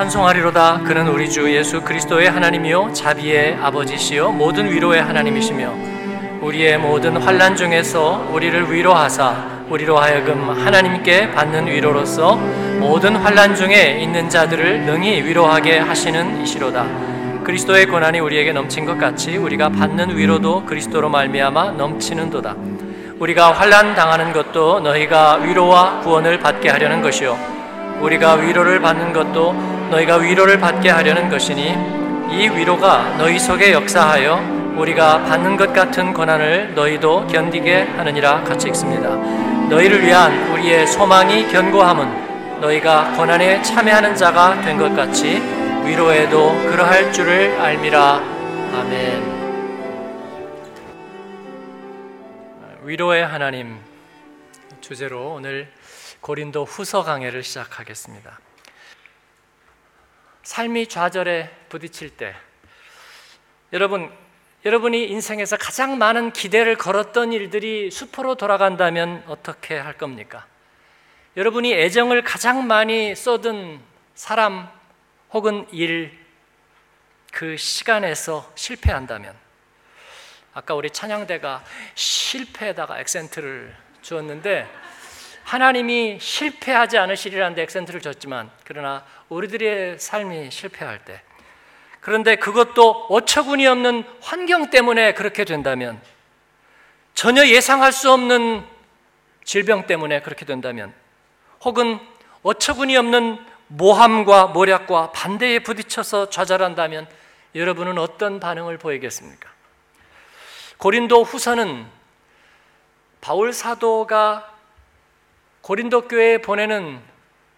찬송하리로다 그는 우리 주 예수 그리스도의 하나님이요 자비의 아버지시요 모든 위로의 하나님이시며 우리의 모든 환난 중에서 우리를 위로하사 우리로 하여금 하나님께 받는 위로로서 모든 환난 중에 있는 자들을 능히 위로하게 하시는 이시로다. 그리스도의 고난이 우리에게 넘친 것 같이 우리가 받는 위로도 그리스도로 말미암아 넘치는도다. 우리가 환난 당하는 것도 너희가 위로와 구원을 받게 하려는 것이요 우리가 위로를 받는 것도 너희가 위로를 받게 하려는 것이니 이 위로가 너희 속에 역사하여 우리가 받는 것 같은 고난을 너희도 견디게 하느니라 같이 읽습니다. 너희를 위한 우리의 소망이 견고함은 너희가 고난에 참여하는 자가 된 것 같이 위로에도 그러할 줄을 알미라. 아멘. 위로의 하나님 주제로 오늘 고린도 후서 강해를 시작하겠습니다. 삶이 좌절에 부딪힐 때 여러분 여러분이 인생에서 가장 많은 기대를 걸었던 일들이 수포로 돌아간다면 어떻게 할 겁니까? 여러분이 애정을 가장 많이 쏟은 사람 혹은 일, 그 시간에서 실패한다면, 아까 우리 찬양대가 실패에다가 액센트를 주었는데, 하나님이 실패하지 않으시리라는 데 액센트를 줬지만, 그러나 우리들의 삶이 실패할 때, 그런데 그것도 어처구니 없는 환경 때문에 그렇게 된다면, 전혀 예상할 수 없는 질병 때문에 그렇게 된다면, 혹은 어처구니 없는 모함과 모략과 반대에 부딪혀서 좌절한다면 여러분은 어떤 반응을 보이겠습니까? 고린도 후서는 바울 사도가 고린도 교회에 보내는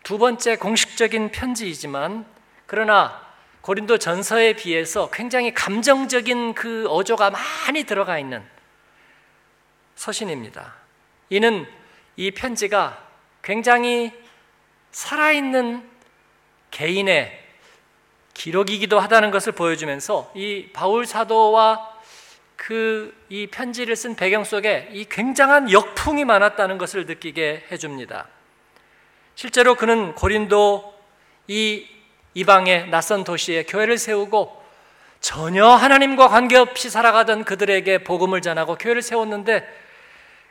두 번째 공식적인 편지이지만 그러나 고린도 전서에 비해서 굉장히 감정적인 그 어조가 많이 들어가 있는 서신입니다. 이는 이 편지가 굉장히 살아있는 개인의 기록이기도 하다는 것을 보여주면서 이 바울 사도와 그 이 편지를 쓴 배경 속에 이 굉장한 역풍이 많았다는 것을 느끼게 해줍니다. 실제로 그는 고린도 이 이방의 낯선 도시에 교회를 세우고 전혀 하나님과 관계없이 살아가던 그들에게 복음을 전하고 교회를 세웠는데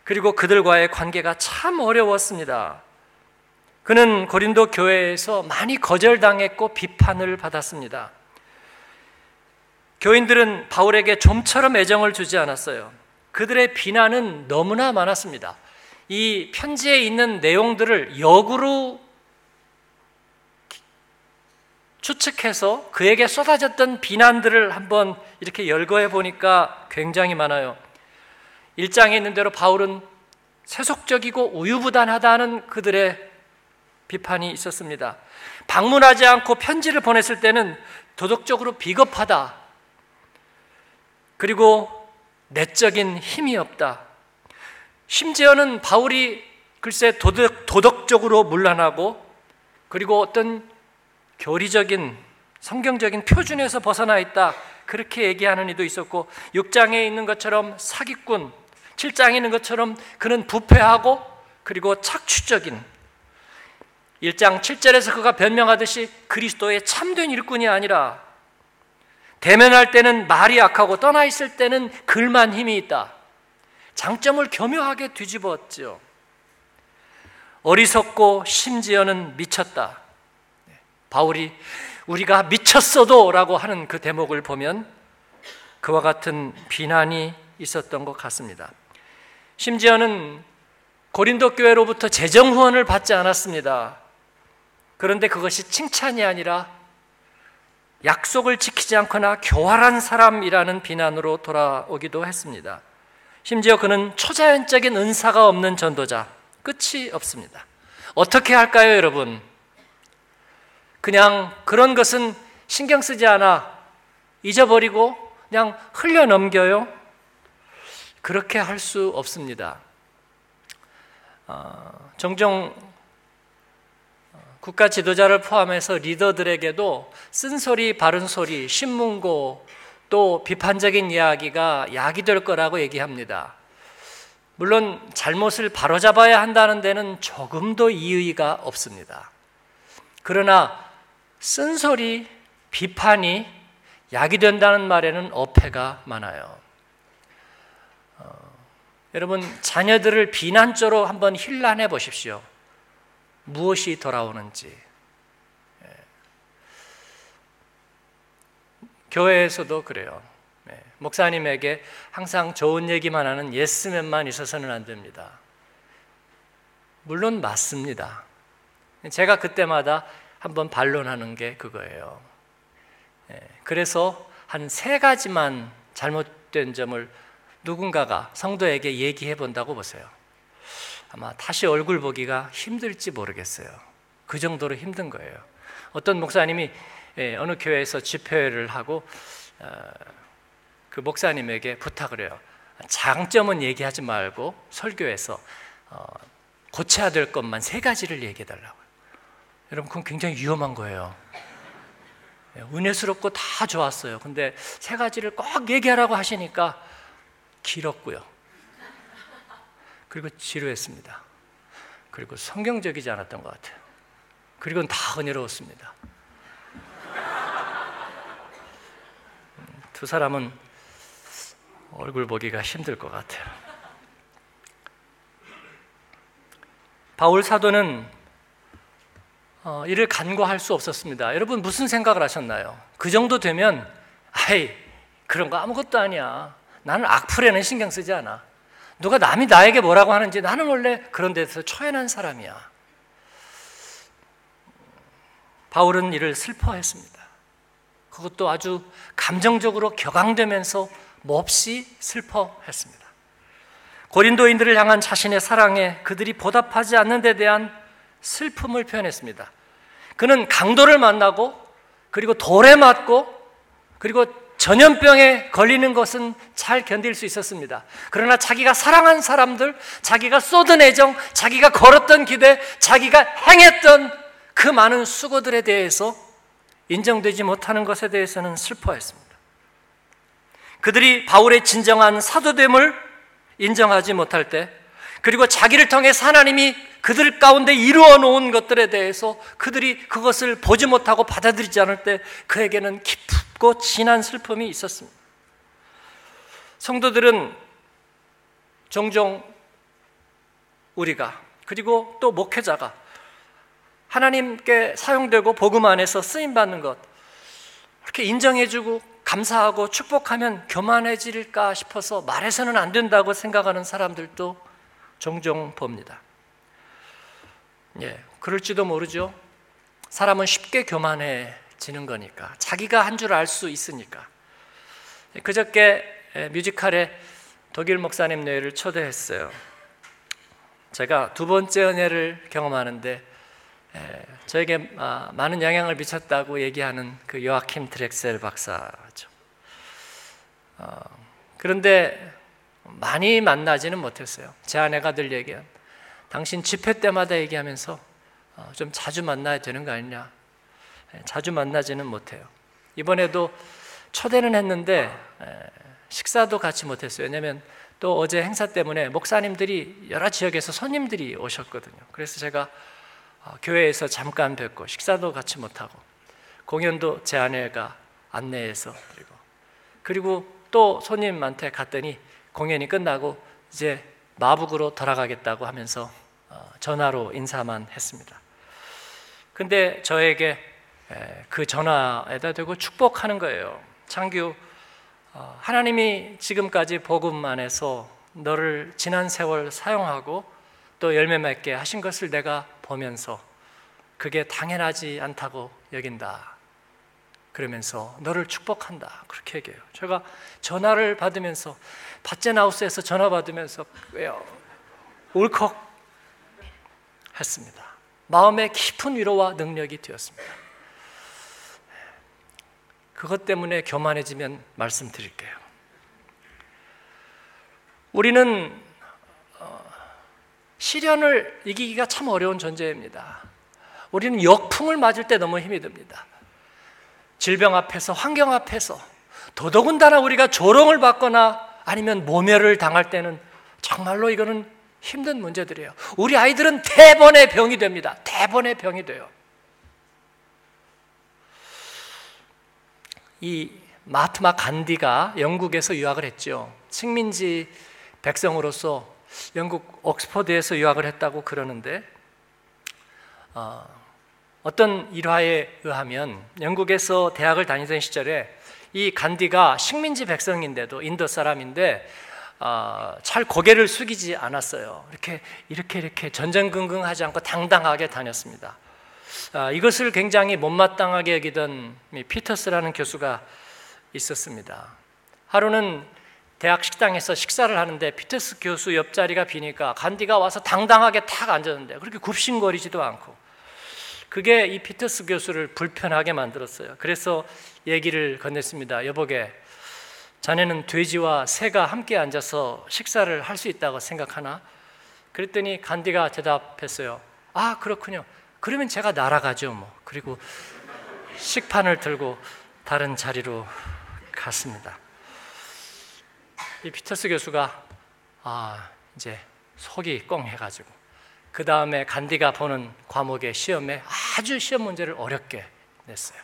그리고 그들과의 관계가 참 어려웠습니다. 그는 고린도 교회에서 많이 거절당했고 비판을 받았습니다. 교인들은 바울에게 좀처럼 애정을 주지 않았어요. 그들의 비난은 너무나 많았습니다. 이 편지에 있는 내용들을 역으로 추측해서 그에게 쏟아졌던 비난들을 한번 이렇게 열거해 보니까 굉장히 많아요. 일장에 있는 대로 바울은 세속적이고 우유부단하다는 그들의 비판이 있었습니다. 방문하지 않고 편지를 보냈을 때는 도덕적으로 비겁하다. 그리고 내적인 힘이 없다. 심지어는 바울이 글쎄 도덕, 도덕적으로 문란하고 그리고 어떤 교리적인 성경적인 표준에서 벗어나 있다. 그렇게 얘기하는 이도 있었고 6장에 있는 것처럼 사기꾼, 7장에 있는 것처럼 그는 부패하고 그리고 착취적인 1장 7절에서 그가 변명하듯이 그리스도의 참된 일꾼이 아니라 대면할 때는 말이 약하고 떠나 있을 때는 글만 힘이 있다. 장점을 교묘하게 뒤집었죠. 어리석고 심지어는 미쳤다. 바울이 우리가 미쳤어도 라고 하는 그 대목을 보면 그와 같은 비난이 있었던 것 같습니다. 심지어는 고린도 교회로부터 재정 후원을 받지 않았습니다. 그런데 그것이 칭찬이 아니라 약속을 지키지 않거나 교활한 사람이라는 비난으로 돌아오기도 했습니다. 심지어 그는 초자연적인 은사가 없는 전도자, 끝이 없습니다. 어떻게 할까요, 여러분? 그냥 그런 것은 신경 쓰지 않아 잊어버리고 그냥 흘려 넘겨요? 그렇게 할 수 없습니다. 어, 종종 국가 지도자를 포함해서 리더들에게도 쓴소리, 바른 소리, 신문고 또 비판적인 이야기가 약이 될 거라고 얘기합니다. 물론 잘못을 바로잡아야 한다는 데는 조금도 이의가 없습니다. 그러나 쓴소리, 비판이 약이 된다는 말에는 어폐가 많아요. 어, 여러분, 자녀들을 비난조로 한번 힐난해 보십시오. 무엇이 돌아오는지. 예. 교회에서도 그래요. 예. 목사님에게 항상 좋은 얘기만 하는 예스맨만 있어서는 안 됩니다. 물론 맞습니다. 제가 그때마다 한번 반론하는 게 그거예요. 예, 그래서 한 세 가지만 잘못된 점을 누군가가 성도에게 얘기해 본다고 보세요. 아마 다시 얼굴 보기가 힘들지 모르겠어요. 그 정도로 힘든 거예요. 어떤 목사님이 예, 어느 교회에서 집회를 하고 어, 그 목사님에게 부탁을 해요. 장점은 얘기하지 말고 설교에서 어, 고쳐야 될 것만 세 가지를 얘기해 달라고요. 여러분, 그건 굉장히 위험한 거예요. 예, 은혜스럽고 다 좋았어요. 근데 세 가지를 꼭 얘기하라고 하시니까 길었고요. 그리고 지루했습니다. 그리고 성경적이지 않았던 것 같아요. 그리고는 다 은혜로웠습니다. 음, 두 사람은 얼굴 보기가 힘들 것 같아요. 바울 사도는 어, 이를 간과할 수 없었습니다. 여러분 무슨 생각을 하셨나요? 그 정도 되면 아이 그런 거 아무것도 아니야. 나는 악플에는 신경 쓰지 않아. 누가 남이 나에게 뭐라고 하는지 나는 원래 그런 데서 초연한 사람이야. 바울은 이를 슬퍼했습니다. 그것도 아주 감정적으로 격앙되면서 몹시 슬퍼했습니다. 고린도인들을 향한 자신의 사랑에 그들이 보답하지 않는 데 대한 슬픔을 표현했습니다. 그는 강도를 만나고 그리고 돌에 맞고 그리고 전염병에 걸리는 것은 잘 견딜 수 있었습니다. 그러나 자기가 사랑한 사람들, 자기가 쏟은 애정, 자기가 걸었던 기대, 자기가 행했던 그 많은 수고들에 대해서 인정되지 못하는 것에 대해서는 슬퍼했습니다. 그들이 바울의 진정한 사도됨을 인정하지 못할 때 그리고 자기를 통해 하나님이 그들 가운데 이루어 놓은 것들에 대해서 그들이 그것을 보지 못하고 받아들이지 않을 때 그에게는 깊 고 진한 슬픔이 있었습니다. 성도들은 종종 우리가 그리고 또 목회자가 하나님께 사용되고 복음 안에서 쓰임 받는 것 그렇게 인정해 주고 감사하고 축복하면 교만해질까 싶어서 말해서는 안 된다고 생각하는 사람들도 종종 봅니다. 예, 그럴지도 모르죠. 사람은 쉽게 교만해 지는 거니까. 자기가 한 줄 알 수 있으니까. 그저께 뮤지컬에 독일 목사님 뇌를 초대했어요. 제가 두 번째 은혜를 경험하는데 예, 저에게 아, 많은 영향을 미쳤다고 얘기하는 그 요아킴 드렉셀 박사죠. 어, 그런데 많이 만나지는 못했어요. 제 아내가 늘 얘기한 당신 집회 때마다 얘기하면서 어, 좀 자주 만나야 되는 거 아니냐. 예, 자주 만나지는 못해요. 이번에도 초대는 했는데 식사도 같이 못했어요. 왜냐하면 또 어제 행사 때문에 목사님들이 여러 지역에서 손님들이 오셨거든요. 그래서 제가 어, 교회에서 잠깐 뵙고 식사도 같이 못하고 공연도 제 아내가 안내해서 그리고 그리고 또 손님한테 갔더니 공연이 끝나고 이제 마북으로 돌아가겠다고 하면서 어, 전화로 인사만 했습니다. 근데 저에게 그 전화에다 대고 축복하는 거예요. 창규 어, 하나님이 지금까지 복음 안에서 너를 지난 세월 사용하고 또 열매 맺게 하신 것을 내가 보면서 그게 당연하지 않다고 여긴다. 그러면서 너를 축복한다. 그렇게 얘기해요. 제가 전화를 받으면서 밭제나우스에서 전화 받으면서 왜요? 울컥 했습니다. 마음에 깊은 위로와 능력이 되었습니다. 그것 때문에 교만해지면 말씀드릴게요. 우리는 시련을 이기기가 참 어려운 존재입니다. 우리는 역풍을 맞을 때 너무 힘이 듭니다. 질병 앞에서, 환경 앞에서, 더더군다나 우리가 조롱을 받거나 아니면 모멸을 당할 때는 정말로 이거는 힘든 문제들이에요. 우리 아이들은 대번의 병이 됩니다. 대번의 병이 돼요. 이 마트마 간디가 영국에서 유학을 했죠. 식민지 백성으로서 영국 옥스퍼드에서 유학을 했다고 그러는데 어, 어떤 일화에 의하면 영국에서 대학을 다니던 시절에 이 간디가 식민지 백성인데도 인도 사람인데 어, 잘 고개를 숙이지 않았어요. 이렇게 이렇게 이렇게 전전긍긍하지 않고 당당하게 다녔습니다. 어, 이것을 굉장히 못마땅하게 여기던 피터스라는 교수가 있었습니다. 하루는 대학 식당에서 식사를 하는데 피터스 교수 옆자리가 비니까 간디가 와서 당당하게 탁 앉았는데 그렇게 굽신거리지도 않고 그게 이 피터스 교수를 불편하게 만들었어요. 그래서 얘기를 건넸습니다. 여보게, 자네는 돼지와 새가 함께 앉아서 식사를 할 수 있다고 생각하나? 그랬더니 간디가 대답했어요. 아, 그렇군요. 그러면 제가 날아가죠, 뭐. 그리고 식판을 들고 다른 자리로 갔습니다. 이 피터스 교수가 아, 이제 속이 꽁 해가지고 그 다음에 간디가 보는 과목의 시험에 아주 시험 문제를 어렵게 냈어요.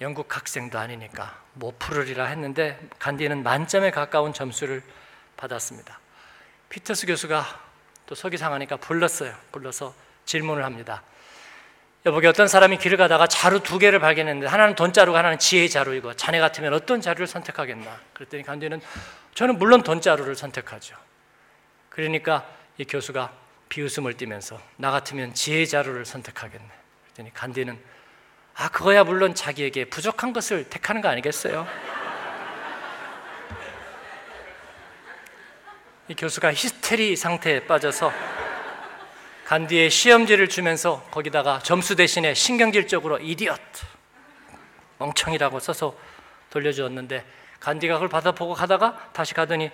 영국 학생도 아니니까 못 풀으리라 했는데 간디는 만점에 가까운 점수를 받았습니다. 피터스 교수가 또 속이 상하니까 불렀어요. 불러서 질문을 합니다. 여보게 어떤 사람이 길을 가다가 자루 두 개를 발견했는데 하나는 돈자루고 하나는 지혜의 자루이고 자네 같으면 어떤 자루를 선택하겠나? 그랬더니 간디는 저는 물론 돈자루를 선택하죠. 그러니까 이 교수가 비웃음을 띠면서 나 같으면 지혜 자료를 선택하겠네. 그랬더니 간디는 아 그거야 물론 자기에게 부족한 것을 택하는 거 아니겠어요? 이 교수가 히스테리 상태에 빠져서 간디의 시험지를 주면서 거기다가 점수 대신에 신경질적으로 이디엇 멍청이라고 써서 돌려주었는데 간디가 그걸 받아보고 가다가 다시 가더니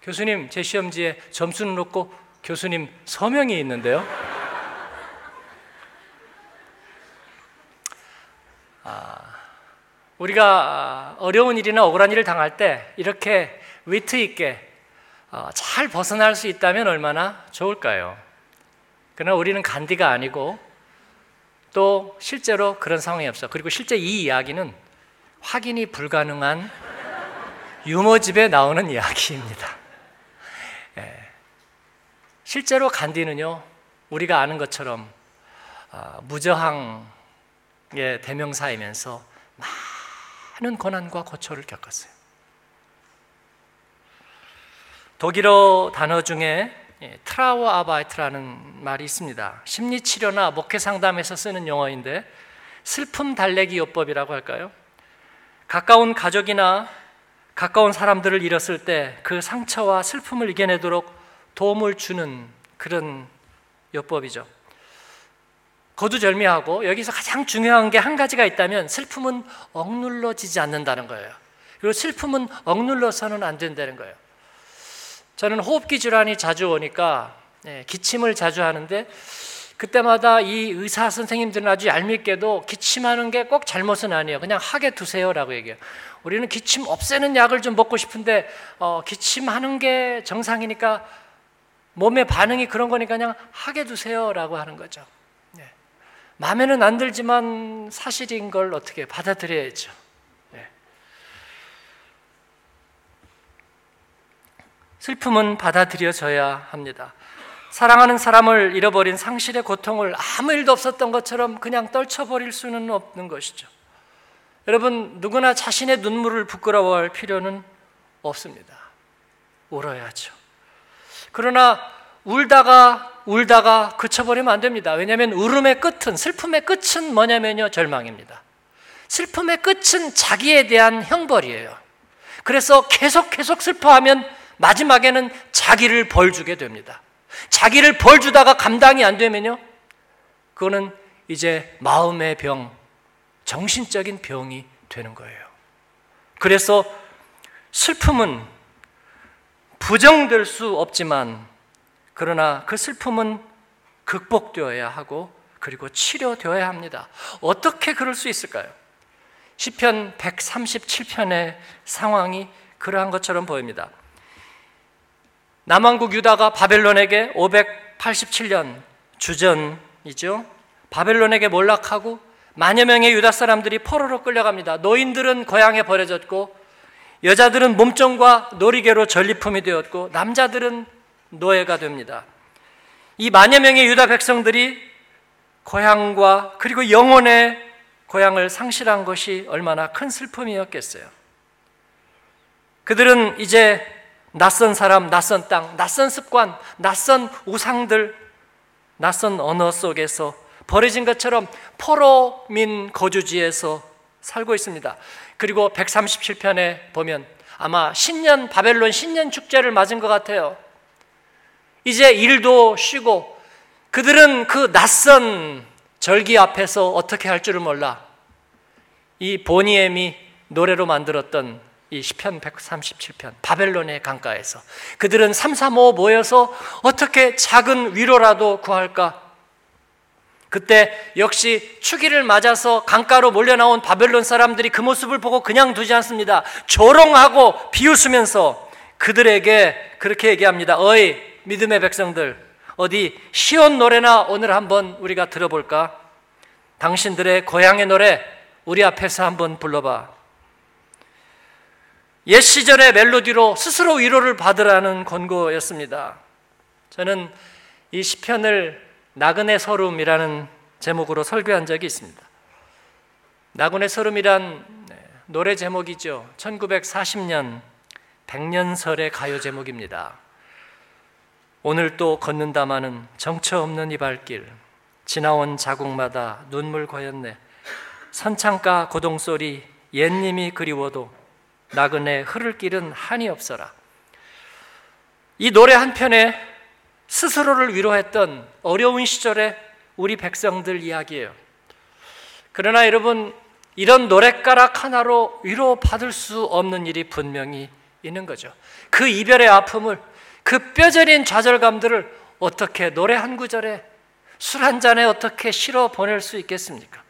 교수님 제 시험지에 점수는 높고 교수님 서명이 있는데요. 아, 우리가 어려운 일이나 억울한 일을 당할 때 이렇게 위트 있게 어, 잘 벗어날 수 있다면 얼마나 좋을까요? 그러나 우리는 간디가 아니고 또 실제로 그런 상황이 없어. 그리고 실제 이 이야기는 확인이 불가능한 유머집에 나오는 이야기입니다. 실제로 간디는요, 우리가 아는 것처럼 아, 무저항의 대명사이면서 많은 고난과 고초를 겪었어요. 독일어 단어 중에 예, Trauerarbeit라는 말이 있습니다. 심리 치료나 목회 상담에서 쓰는 용어인데 슬픔 달래기 요법이라고 할까요? 가까운 가족이나 가까운 사람들을 잃었을 때 그 상처와 슬픔을 이겨내도록 도움을 주는 그런 요법이죠. 거두절미하고 여기서 가장 중요한 게 한 가지가 있다면 슬픔은 억눌러지지 않는다는 거예요. 그리고 슬픔은 억눌러서는 안 된다는 거예요. 저는 호흡기 질환이 자주 오니까 네, 기침을 자주 하는데 그때마다 이 의사 선생님들은 아주 얄밉게도 기침하는 게 꼭 잘못은 아니에요. 그냥 하게 두세요라고 얘기해요. 우리는 기침 없애는 약을 좀 먹고 싶은데 어, 기침하는 게 정상이니까 몸의 반응이 그런 거니까 그냥 하게 두세요라고 하는 거죠. 네. 마음에는 안 들지만 사실인 걸 어떻게 받아들여야죠. 네. 슬픔은 받아들여져야 합니다. 사랑하는 사람을 잃어버린 상실의 고통을 아무 일도 없었던 것처럼 그냥 떨쳐버릴 수는 없는 것이죠. 여러분, 누구나 자신의 눈물을 부끄러워할 필요는 없습니다. 울어야죠. 그러나 울다가 울다가 그쳐버리면 안 됩니다. 왜냐하면 울음의 끝은 슬픔의 끝은 뭐냐면요 절망입니다. 슬픔의 끝은 자기에 대한 형벌이에요. 그래서 계속 계속 슬퍼하면 마지막에는 자기를 벌 주게 됩니다. 자기를 벌 주다가 감당이 안 되면요. 그거는 이제 마음의 병, 정신적인 병이 되는 거예요. 그래서 슬픔은 부정될 수 없지만 그러나 그 슬픔은 극복되어야 하고 그리고 치료되어야 합니다. 어떻게 그럴 수 있을까요? 시편 137편의 상황이 그러한 것처럼 보입니다. 남왕국 유다가 바벨론에게 587년 주전이죠. 바벨론에게 몰락하고 만여 명의 유다 사람들이 포로로 끌려갑니다. 노인들은 고향에 버려졌고 여자들은 몸종과 놀이개로 전리품이 되었고 남자들은 노예가 됩니다. 이 만여 명의 유다 백성들이 고향과 그리고 영혼의 고향을 상실한 것이 얼마나 큰 슬픔이었겠어요. 그들은 이제 낯선 사람, 낯선 땅, 낯선 습관, 낯선 우상들, 낯선 언어 속에서 버려진 것처럼 포로민 거주지에서 살고 있습니다. 그리고 137편에 보면 아마 신년 바벨론 신년 축제를 맞은 것 같아요. 이제 일도 쉬고 그들은 그 낯선 절기 앞에서 어떻게 할 줄을 몰라. 이 보니엠이 노래로 만들었던 이 시편 137편 바벨론의 강가에서 그들은 3, 3, 5 모여서 어떻게 작은 위로라도 구할까? 그때 역시 추기를 맞아서 강가로 몰려 나온 바벨론 사람들이 그 모습을 보고 그냥 두지 않습니다. 조롱하고 비웃으면서 그들에게 그렇게 얘기합니다. 어이 믿음의 백성들 어디 시온 노래나 오늘 한번 우리가 들어볼까? 당신들의 고향의 노래 우리 앞에서 한번 불러봐. 옛 시절의 멜로디로 스스로 위로를 받으라는 권고였습니다. 저는 이 시편을 나그네 서름이라는 제목으로 설교한 적이 있습니다. 나그네 서름이란 노래 제목이죠. 1940년 백년설의 가요 제목입니다. 오늘 또 걷는다마는 정처 없는 이 발길 지나온 자국마다 눈물 고였네 선창가 고동소리 옛님이 그리워도 나그네 흐를 길은 한이 없어라. 이 노래 한편에 스스로를 위로했던 어려운 시절의 우리 백성들 이야기예요. 그러나 여러분 이런 노랫가락 하나로 위로받을 수 없는 일이 분명히 있는 거죠. 그 이별의 아픔을 그 뼈저린 좌절감들을 어떻게 노래 한 구절에 술 한 잔에 어떻게 실어 보낼 수 있겠습니까?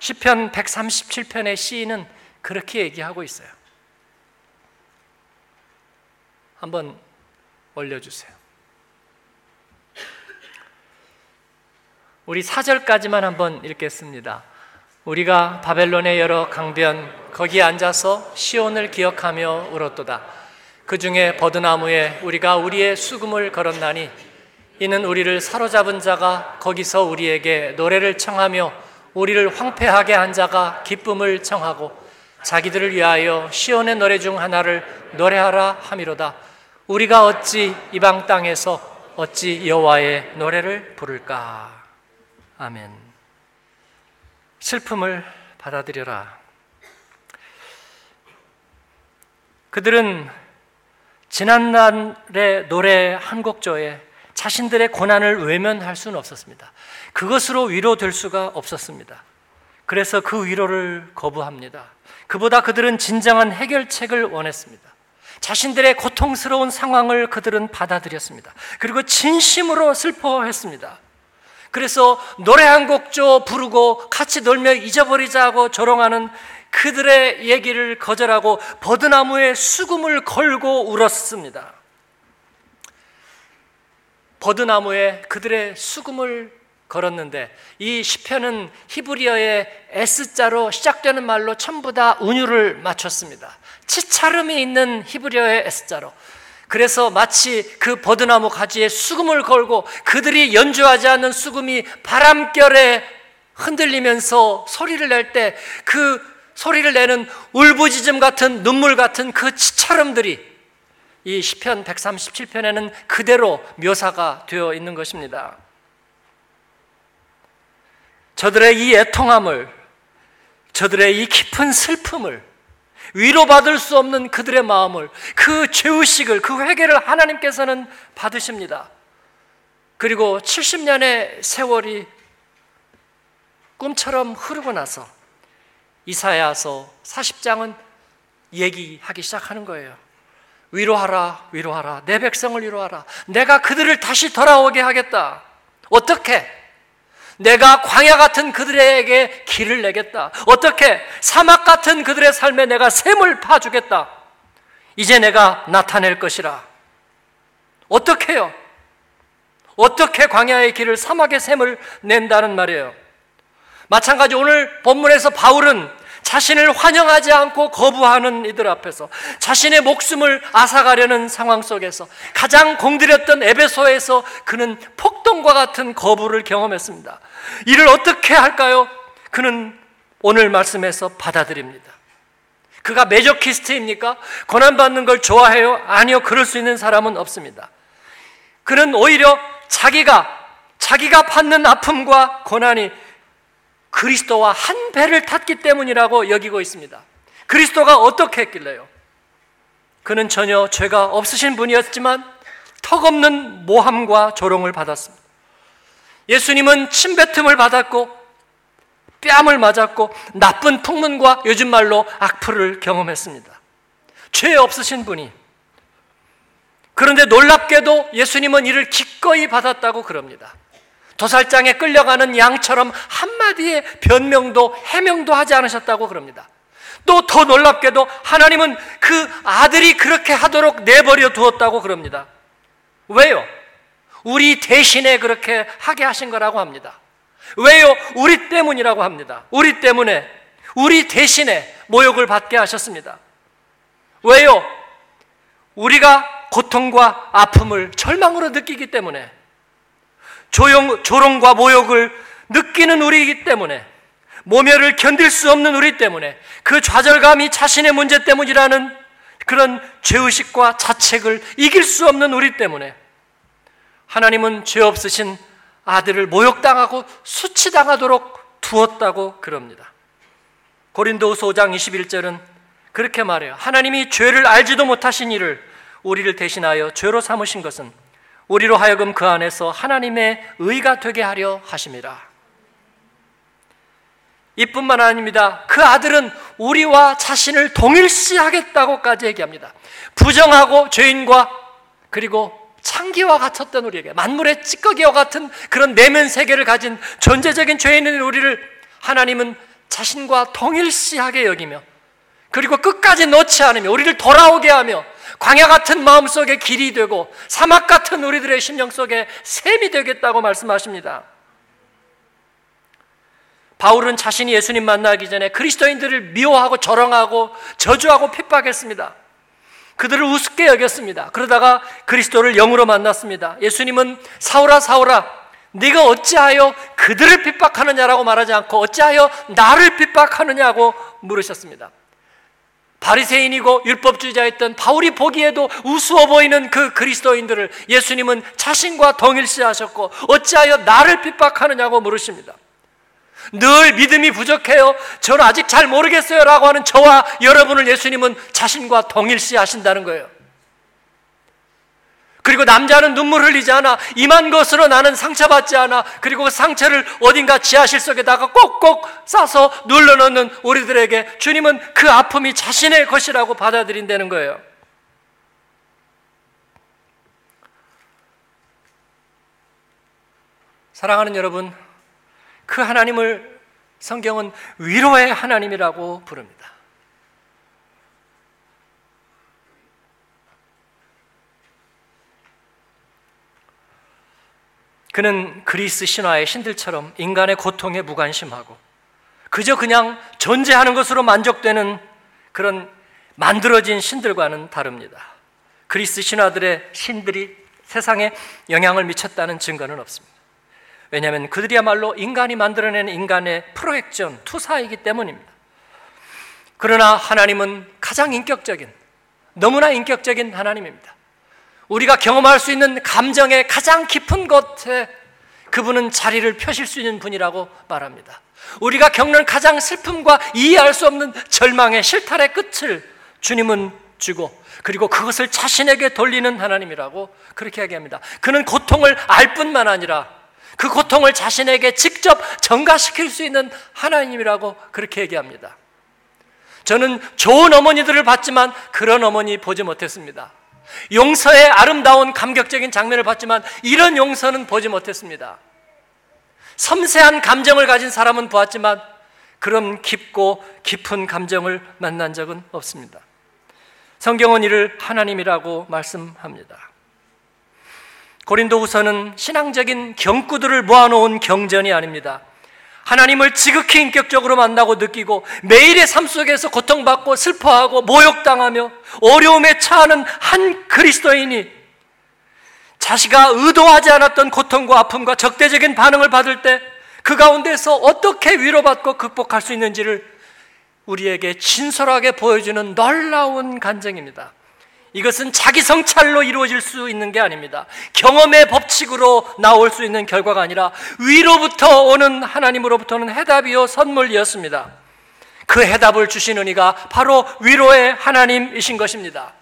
시편 137편의 시인은 그렇게 얘기하고 있어요. 한번 올려주세요. 우리 4절까지만 한번 읽겠습니다. 우리가 바벨론의 여러 강변 거기에 앉아서 시온을 기억하며 울었도다. 그 중에 버드나무에 우리가 우리의 수금을 걸었나니 이는 우리를 사로잡은 자가 거기서 우리에게 노래를 청하며 우리를 황폐하게 한 자가 기쁨을 청하고 자기들을 위하여 시온의 노래 중 하나를 노래하라 함이로다. 우리가 어찌 이방 땅에서 어찌 여호와의 노래를 부를까? 아멘. 슬픔을 받아들여라. 그들은 지난날의 노래 한 곡조에 자신들의 고난을 외면할 수는 없었습니다. 그것으로 위로될 수가 없었습니다. 그래서 그 위로를 거부합니다. 그보다 그들은 진정한 해결책을 원했습니다. 자신들의 고통스러운 상황을 그들은 받아들였습니다. 그리고 진심으로 슬퍼했습니다. 그래서 노래 한 곡조 부르고 같이 놀며 잊어버리자고 조롱하는 그들의 얘기를 거절하고 버드나무에 수금을 걸고 울었습니다. 버드나무에 그들의 수금을 걸었는데 이 시편은 히브리어의 S자로 시작되는 말로 전부 다 운율을 맞췄습니다. 치차름이 있는 히브리어의 S자로. 그래서 마치 그 버드나무 가지에 수금을 걸고 그들이 연주하지 않는 수금이 바람결에 흔들리면서 소리를 낼 때 그 소리를 내는 울부짖음 같은 눈물 같은 그 치차름들이 이 시편 137편에는 그대로 묘사가 되어 있는 것입니다. 저들의 이 애통함을 저들의 이 깊은 슬픔을 위로받을 수 없는 그들의 마음을 그 죄의식을 그 회개를 하나님께서는 받으십니다. 그리고 70년의 세월이 꿈처럼 흐르고 나서 이사야서 40장은 얘기하기 시작하는 거예요. 위로하라, 위로하라. 내 백성을 위로하라. 내가 그들을 다시 돌아오게 하겠다. 어떻게? 내가 광야 같은 그들에게 길을 내겠다. 어떻게? 사막 같은 그들의 삶에 내가 샘을 파주겠다. 이제 내가 나타낼 것이라. 어떻게요? 어떻게 광야의 길을 사막의 샘을 낸다는 말이에요? 마찬가지 오늘 본문에서 바울은 자신을 환영하지 않고 거부하는 이들 앞에서 자신의 목숨을 앗아가려는 상황 속에서 가장 공들였던 에베소에서 그는 폭동과 같은 거부를 경험했습니다. 이를 어떻게 할까요? 그는 오늘 말씀에서 받아들입니다. 그가 메저키스트입니까? 고난받는 걸 좋아해요? 아니요. 그럴 수 있는 사람은 없습니다. 그는 오히려 자기가, 자기가 받는 아픔과 고난이 그리스도와 한 배를 탔기 때문이라고 여기고 있습니다. 그리스도가 어떻게 했길래요? 그는 전혀 죄가 없으신 분이었지만 턱없는 모함과 조롱을 받았습니다. 예수님은 침뱉음을 받았고 뺨을 맞았고 나쁜 풍문과 요즘 말로 악플을 경험했습니다. 죄 없으신 분이 그런데 놀랍게도 예수님은 이를 기꺼이 받았다고 그럽니다. 도살장에 끌려가는 양처럼 한마디의 변명도 해명도 하지 않으셨다고 그럽니다. 또 더 놀랍게도 하나님은 그 아들이 그렇게 하도록 내버려 두었다고 그럽니다. 왜요? 우리 대신에 그렇게 하게 하신 거라고 합니다. 왜요? 우리 때문이라고 합니다. 우리 때문에, 우리 대신에 모욕을 받게 하셨습니다. 왜요? 우리가 고통과 아픔을 절망으로 느끼기 때문에 조용, 조롱과 모욕을 느끼는 우리이기 때문에 모멸을 견딜 수 없는 우리 때문에 그 좌절감이 자신의 문제 때문이라는 그런 죄의식과 자책을 이길 수 없는 우리 때문에 하나님은 죄 없으신 아들을 모욕당하고 수치당하도록 두었다고 그럽니다. 고린도후서 5장 21절은 그렇게 말해요. 하나님이 죄를 알지도 못하신 이를 우리를 대신하여 죄로 삼으신 것은 우리로 하여금 그 안에서 하나님의 의가 되게 하려 하심이라. 이뿐만 아닙니다. 그 아들은 우리와 자신을 동일시하겠다고까지 얘기합니다. 부정하고 죄인과 그리고 창기와 같았던 우리에게 만물의 찌꺼기와 같은 그런 내면 세계를 가진 존재적인 죄인인 우리를 하나님은 자신과 동일시하게 여기며 그리고 끝까지 놓지 않으며 우리를 돌아오게 하며 광야 같은 마음 속에 길이 되고 사막 같은 우리들의 심령 속에 샘이 되겠다고 말씀하십니다. 바울은 자신이 예수님 만나기 전에 그리스도인들을 미워하고 저렁하고 저주하고 핍박했습니다. 그들을 우습게 여겼습니다. 그러다가 그리스도를 영으로 만났습니다. 예수님은 사울아 사울아 네가 어찌하여 그들을 핍박하느냐라고 말하지 않고 어찌하여 나를 핍박하느냐고 물으셨습니다. 바리새인이고 율법주의자였던 바울이 보기에도 우스워 보이는 그 그리스도인들을 예수님은 자신과 동일시하셨고 어찌하여 나를 핍박하느냐고 물으십니다. 늘 믿음이 부족해요. 저는 아직 잘 모르겠어요. 라고 하는 저와 여러분을 예수님은 자신과 동일시하신다는 거예요. 그리고 남자는 눈물 흘리지 않아 임한 것으로 나는 상처받지 않아 그리고 그 상처를 어딘가 지하실 속에다가 꼭꼭 싸서 눌러놓는 우리들에게 주님은 그 아픔이 자신의 것이라고 받아들인다는 거예요. 사랑하는 여러분, 그 하나님을 성경은 위로의 하나님이라고 부릅니다. 그는 그리스 신화의 신들처럼 인간의 고통에 무관심하고 그저 그냥 존재하는 것으로 만족되는 그런 만들어진 신들과는 다릅니다. 그리스 신화들의 신들이 세상에 영향을 미쳤다는 증거는 없습니다. 왜냐하면 그들이야말로 인간이 만들어낸 인간의 프로액션, 투사이기 때문입니다. 그러나 하나님은 가장 인격적인, 너무나 인격적인 하나님입니다. 우리가 경험할 수 있는 감정의 가장 깊은 곳에 그분은 자리를 펴실 수 있는 분이라고 말합니다. 우리가 겪는 가장 슬픔과 이해할 수 없는 절망의 실탈의 끝을 주님은 주고 그리고 그것을 자신에게 돌리는 하나님이라고 그렇게 얘기합니다. 그는 고통을 알 뿐만 아니라 그 고통을 자신에게 직접 전가시킬 수 있는 하나님이라고 그렇게 얘기합니다. 저는 좋은 어머니들을 봤지만 그런 어머니 보지 못했습니다. 용서의 아름다운 감격적인 장면을 봤지만 이런 용서는 보지 못했습니다. 섬세한 감정을 가진 사람은 보았지만 그런 깊고 깊은 감정을 만난 적은 없습니다. 성경은 이를 하나님이라고 말씀합니다. 고린도 후서는 신앙적인 경구들을 모아놓은 경전이 아닙니다. 하나님을 지극히 인격적으로 만나고 느끼고 매일의 삶 속에서 고통받고 슬퍼하고 모욕당하며 어려움에 처하는 한 그리스도인이 자시가 의도하지 않았던 고통과 아픔과 적대적인 반응을 받을 때 그 가운데서 어떻게 위로받고 극복할 수 있는지를 우리에게 진솔하게 보여주는 놀라운 간증입니다. 이것은 자기 성찰로 이루어질 수 있는 게 아닙니다. 경험의 법칙으로 나올 수 있는 결과가 아니라 위로부터 오는 하나님으로부터는 해답이요 선물이었습니다. 그 해답을 주시는 이가 바로 위로의 하나님이신 것입니다.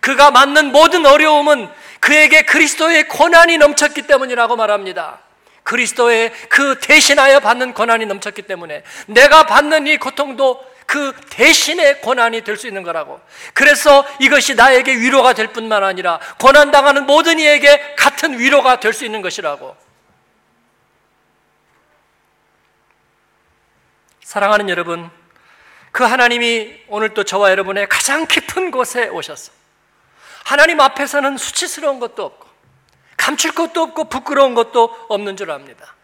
그가 맞는 모든 어려움은 그에게 그리스도의 고난이 넘쳤기 때문이라고 말합니다. 그리스도의 그 대신하여 받는 고난이 넘쳤기 때문에 내가 받는 이 고통도 그 대신의 고난이 될 수 있는 거라고. 그래서 이것이 나에게 위로가 될 뿐만 아니라 고난당하는 모든 이에게 같은 위로가 될 수 있는 것이라고. 사랑하는 여러분, 그 하나님이 오늘 또 저와 여러분의 가장 깊은 곳에 오셨어. 하나님 앞에서는 수치스러운 것도 없고 감출 것도 없고 부끄러운 것도 없는 줄 압니다.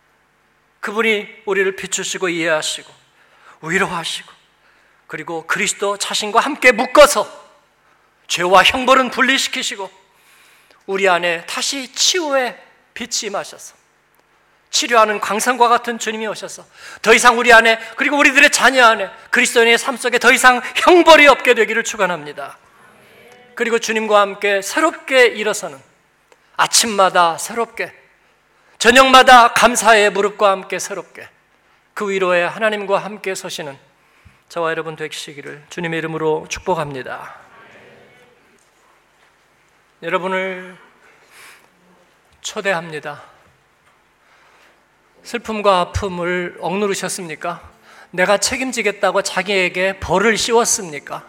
그분이 우리를 비추시고 이해하시고 위로하시고 그리고 그리스도 자신과 함께 묶어서 죄와 형벌은 분리시키시고 우리 안에 다시 치유의 빛이 임하셔서 치료하는 광선과 같은 주님이 오셔서 더 이상 우리 안에 그리고 우리들의 자녀 안에 그리스도인의 삶 속에 더 이상 형벌이 없게 되기를 축원합니다. 그리고 주님과 함께 새롭게 일어서는 아침마다 새롭게 저녁마다 감사의 무릎과 함께 새롭게 그 위로에 하나님과 함께 서시는 저와 여러분 되시기를 주님의 이름으로 축복합니다. 여러분을 초대합니다. 슬픔과 아픔을 억누르셨습니까? 내가 책임지겠다고 자기에게 벌을 씌웠습니까?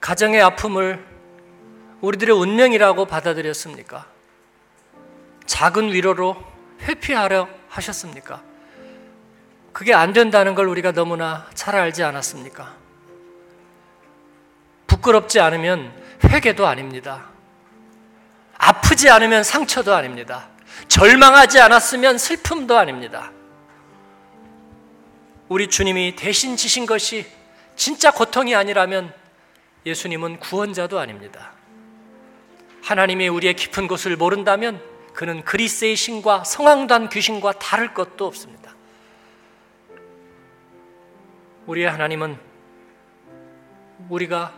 가정의 아픔을 우리들의 운명이라고 받아들였습니까? 작은 위로로 회피하려 하셨습니까? 그게 안 된다는 걸 우리가 너무나 잘 알지 않았습니까? 부끄럽지 않으면 회개도 아닙니다. 아프지 않으면 상처도 아닙니다. 절망하지 않았으면 슬픔도 아닙니다. 우리 주님이 대신 지신 것이 진짜 고통이 아니라면 예수님은 구원자도 아닙니다. 하나님이 우리의 깊은 곳을 모른다면 그는 그리스의 신과 성황단 귀신과 다를 것도 없습니다. 우리의 하나님은 우리가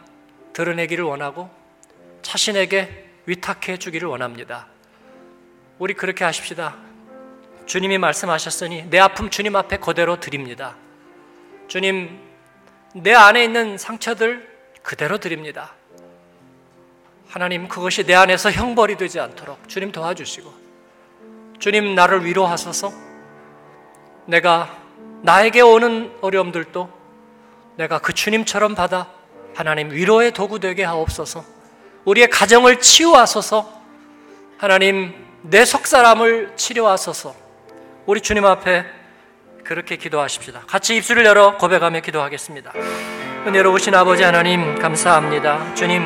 드러내기를 원하고 자신에게 위탁해 주기를 원합니다. 우리 그렇게 하십시다. 주님이 말씀하셨으니 내 아픔 주님 앞에 그대로 드립니다. 주님, 내 안에 있는 상처들 그대로 드립니다. 하나님, 그것이 내 안에서 형벌이 되지 않도록 주님 도와주시고, 주님 나를 위로하소서, 내가 나에게 오는 어려움들도 내가 그 주님처럼 받아 하나님 위로의 도구 되게 하옵소서, 우리의 가정을 치유하소서, 하나님 내 속 사람을 치료하소서, 우리 주님 앞에 그렇게 기도하십시다. 같이 입술을 열어 고백하며 기도하겠습니다. 은혜로우신 아버지 하나님 감사합니다. 주님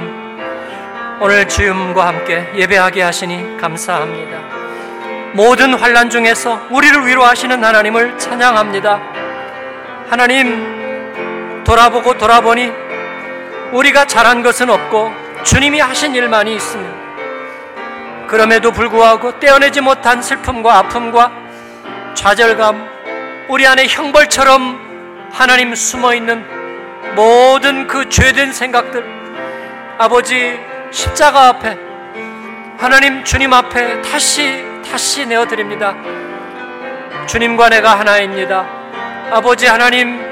오늘 주님과 함께 예배하게 하시니 감사합니다. 모든 환란 중에서 우리를 위로하시는 하나님을 찬양합니다. 하나님 돌아보고 돌아보니 우리가 잘한 것은 없고 주님이 하신 일만이 있습니다. 그럼에도 불구하고 떼어내지 못한 슬픔과 아픔과 좌절감, 우리 안에 형벌처럼 하나님 숨어 있는 모든 그 죄된 생각들 아버지 십자가 앞에 하나님 주님 앞에 다시 다시 내어 드립니다. 주님과 내가 하나입니다. 아버지 하나님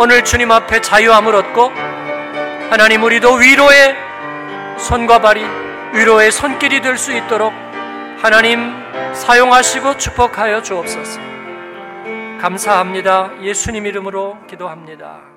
오늘 주님 앞에 자유함을 얻고 하나님 우리도 위로의 손과 발이 위로의 손길이 될 수 있도록 하나님 사용하시고 축복하여 주옵소서. 감사합니다. 예수님 이름으로 기도합니다.